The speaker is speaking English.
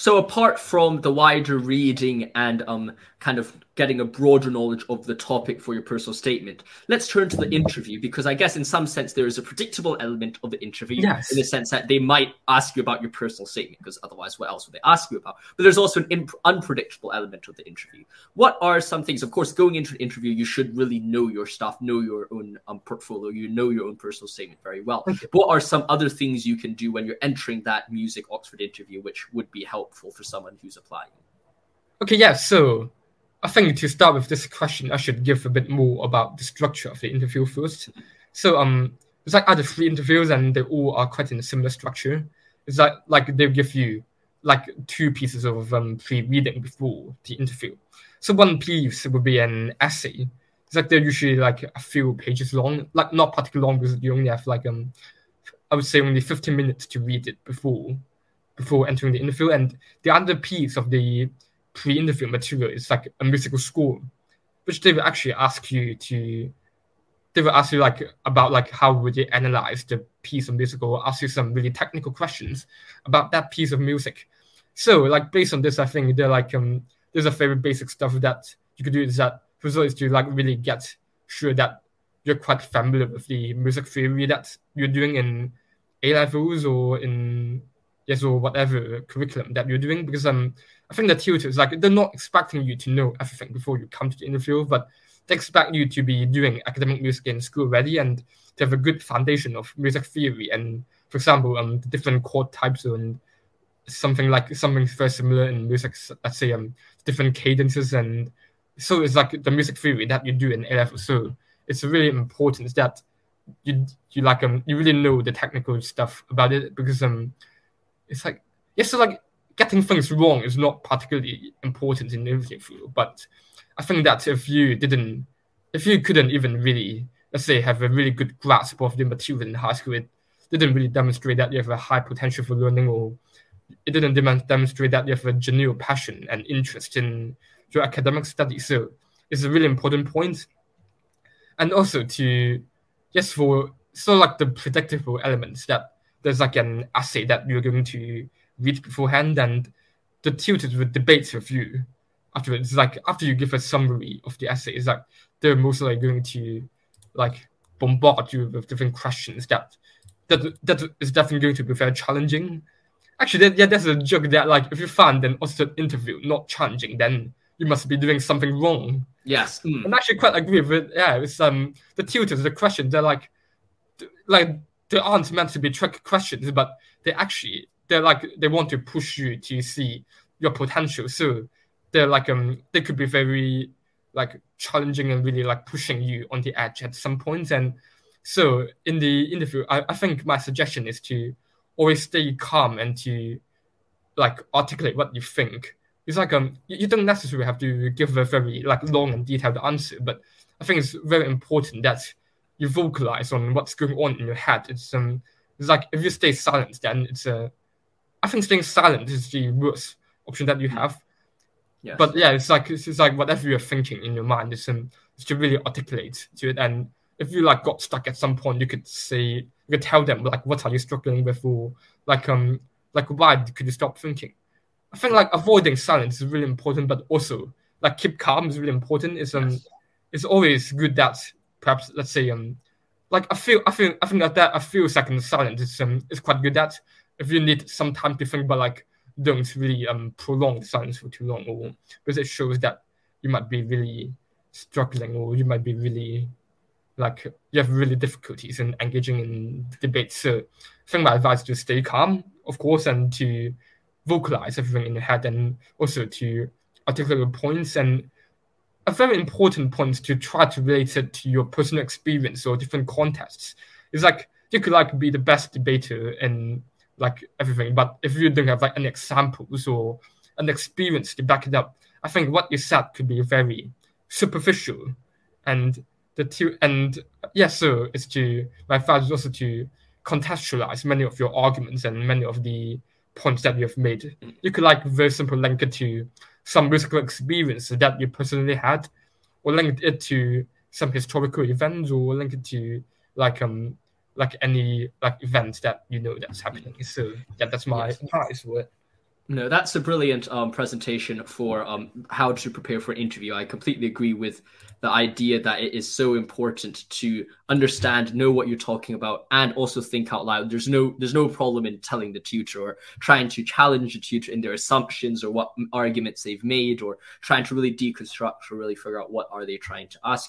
So apart from the wider reading and um, kind of getting a broader knowledge of the topic for your personal statement, let's turn to the interview because I guess in some sense there is a predictable element of the interview yes. in the sense that they might ask you about your personal statement because otherwise what else would they ask you about? But there's also an imp- unpredictable element of the interview. What are some things? Of course, going into an interview, you should really know your stuff, know your own um, portfolio, you know your own personal statement very well. But what are some other things you can do when you're entering that music Oxford interview, which would be helpful for someone who's applying? Okay, yeah. So I think to start with this question, I should give a bit more about the structure of the interview first. So um, it's like other three interviews, and they all are quite in a similar structure. It's like like they give you like two pieces of um, pre-reading before the interview. So one piece would be an essay. It's like they're usually like a few pages long, like not particularly long because you only have like um, I would say only 15 minutes to read it before before entering the interview. And the other piece of the pre-interview material is like a musical score, which they will actually ask you to. They will ask you like about like how would you analyze the piece of musical, ask you some really technical questions about that piece of music. So like based on this, I think they're like um there's a very basic stuff that you could do is that first all is to like really get sure that you're quite familiar with the music theory that you're doing in A levels or in yes or whatever curriculum that you're doing because um I think the tutors like they're not expecting you to know everything before you come to the interview, but they expect you to be doing academic music in school already and to have a good foundation of music theory and for example um the different chord types and something like something very similar in music let's say um different cadences and so it's like the music theory that you do in A level. So it's really important that you you like um you really know the technical stuff about it because um it's like yes, so like getting things wrong is not particularly important in everything field, but I think that if you didn't, if you couldn't even really, let's say, have a really good grasp of the material in high school, it didn't really demonstrate that you have a high potential for learning, or it didn't demonstrate that you have a genuine passion and interest in your academic studies. So it's a really important point. And also to, yes, for so like the predictable elements that there's like an essay that you're going to read beforehand, and the tutors would debate with you afterwards. Like after you give a summary of the essay, it's like they're mostly going to like bombard you with different questions that that that is definitely going to be very challenging. Actually, yeah, there's a joke that like if you find an Oxford interview not challenging, then you must be doing something wrong. Yes, mm. and I actually quite agree with it. Yeah, it's um the tutors, the questions, they're like like they aren't meant to be trick questions, but they actually they're like they want to push you to see your potential. So they're like um they could be very like challenging and really like pushing you on the edge at some points. And so in the interview, I, I think my suggestion is to always stay calm and to like articulate what you think. It's like um you don't necessarily have to give a very like long and detailed answer, but I think it's very important that you vocalize on what's going on in your head. It's um, it's like if you stay silent, then it's a. Uh, I think staying silent is the worst option that you mm. have. Yes. But yeah, it's like it's, it's like whatever you're thinking in your mind is um, is to really articulate to it. And if you like got stuck at some point, you could say you could tell them like what are you struggling with, or like um like why could you stop thinking? I think like avoiding silence is really important, but also like keep calm is really important. It's um yes. it's always good that perhaps let's say um like I feel I feel I think that, that a few seconds silence is um is quite good at if you need some time to think but like don't really um prolong the silence for too long or because it shows that you might be really struggling or you might be really like you have really difficulties in engaging in debates. So I think my advice is to stay calm, of course, and to vocalize everything in your head and also to articulate your points and a very important point to try to relate it to your personal experience or different contexts. It's like you could like be the best debater and like everything, but if you don't have like any examples or an experience to back it up, I think what you said could be very superficial. And the two and yes, yeah, so it's to my advice is also to contextualize many of your arguments and many of the points that you have made. Mm. You could like very simple link it to some musical experience that you personally had, or link it to some historical events, or link it to like um like any like event that you know that's happening. So yeah, that's my advice for it. No, that's a brilliant um, presentation for um, how to prepare for an interview. I completely agree with the idea that it is so important to understand, know what you're talking about, and also think out loud. There's no there's no problem in telling the tutor or trying to challenge the tutor in their assumptions or what arguments they've made, or trying to really deconstruct or really figure out what are they trying to ask